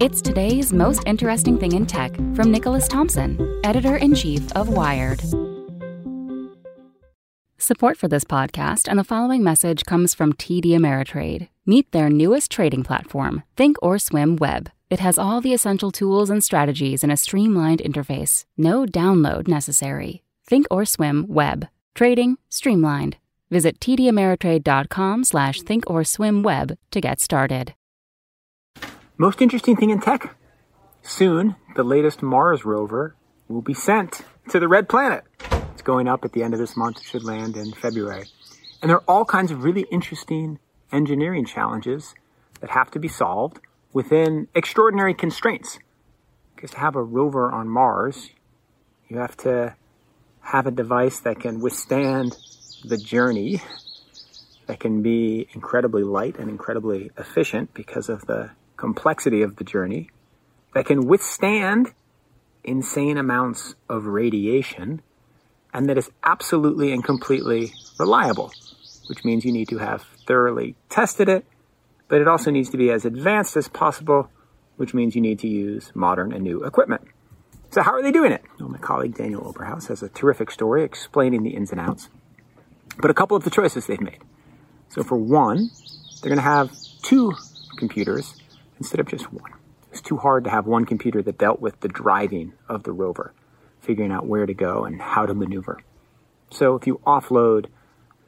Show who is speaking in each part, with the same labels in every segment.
Speaker 1: It's today's most interesting thing in tech from Nicholas Thompson, editor in chief of Wired. Support for this podcast and the following message comes from TD Ameritrade. Meet their newest trading platform, Thinkorswim Web. It has all the essential tools and strategies in a streamlined interface. No download necessary. Thinkorswim Web. Trading streamlined. Visit tdameritrade.com slash thinkorswimweb to get started.
Speaker 2: Most interesting thing in tech? Soon, the latest Mars rover will be sent to the red planet. It's going up at the end of this month. It should land in February. And there are all kinds of really interesting engineering challenges that have to be solved within extraordinary constraints. Because to have a rover on Mars, you have to have a device that can withstand the journey, that can be incredibly light and incredibly efficient because of the complexity of the journey, that can withstand insane amounts of radiation, and that is absolutely and completely reliable, which means you need to have thoroughly tested it, but it also needs to be as advanced as possible, which means you need to use modern and new equipment. So how are they doing it? Well, my colleague Daniel Oberhaus has a terrific story explaining the ins and outs, but a couple of the choices they've made. So for one, they're going to have two computers instead of just one. It's too hard to have one computer that dealt with the driving of the rover, figuring out where to go and how to maneuver. So if you offload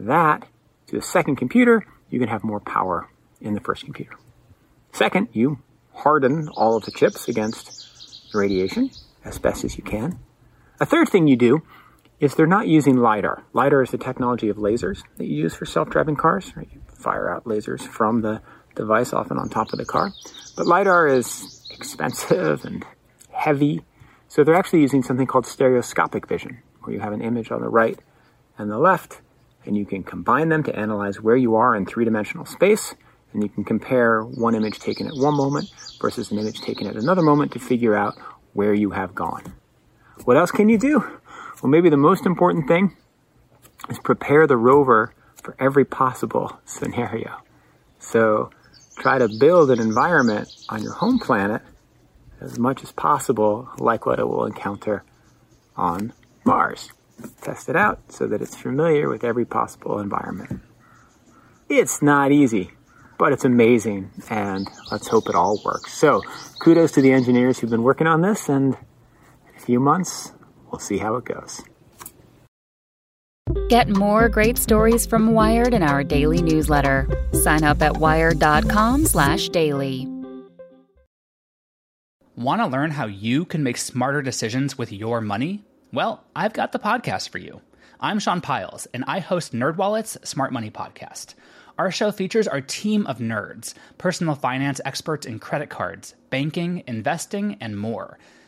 Speaker 2: that to the second computer, you can have more power in the first computer. Second, you harden all of the chips against radiation as best as you can. A third thing you do is they're not using LiDAR. LiDAR is the technology of lasers that you use for self-driving cars. Right? You fire out lasers from the device often on top of the car. But LiDAR is expensive and heavy. So they're actually using something called stereoscopic vision, where you have an image on the right and the left, and you can combine them to analyze where you are in three-dimensional space, and you can compare one image taken at one moment versus an image taken at another moment to figure out where you have gone. What else can you do? Well, maybe the most important thing is prepare the rover for every possible scenario. So try to build an environment on your home planet as much as possible like what it will encounter on Mars. Test it out so that it's familiar with every possible environment. It's not easy, but it's amazing, and let's hope it all works. So, kudos to the engineers who've been working on this, and in a few months, we'll see how it goes.
Speaker 1: Get more great stories from Wired in our daily newsletter. Sign up at wired.com/daily.
Speaker 3: Want to learn how you can make smarter decisions with your money? Well, I've got the podcast for you. I'm Sean Pyles, and I host NerdWallet's Smart Money Podcast. Our show features our team of nerds, personal finance experts in credit cards, banking, investing, and more.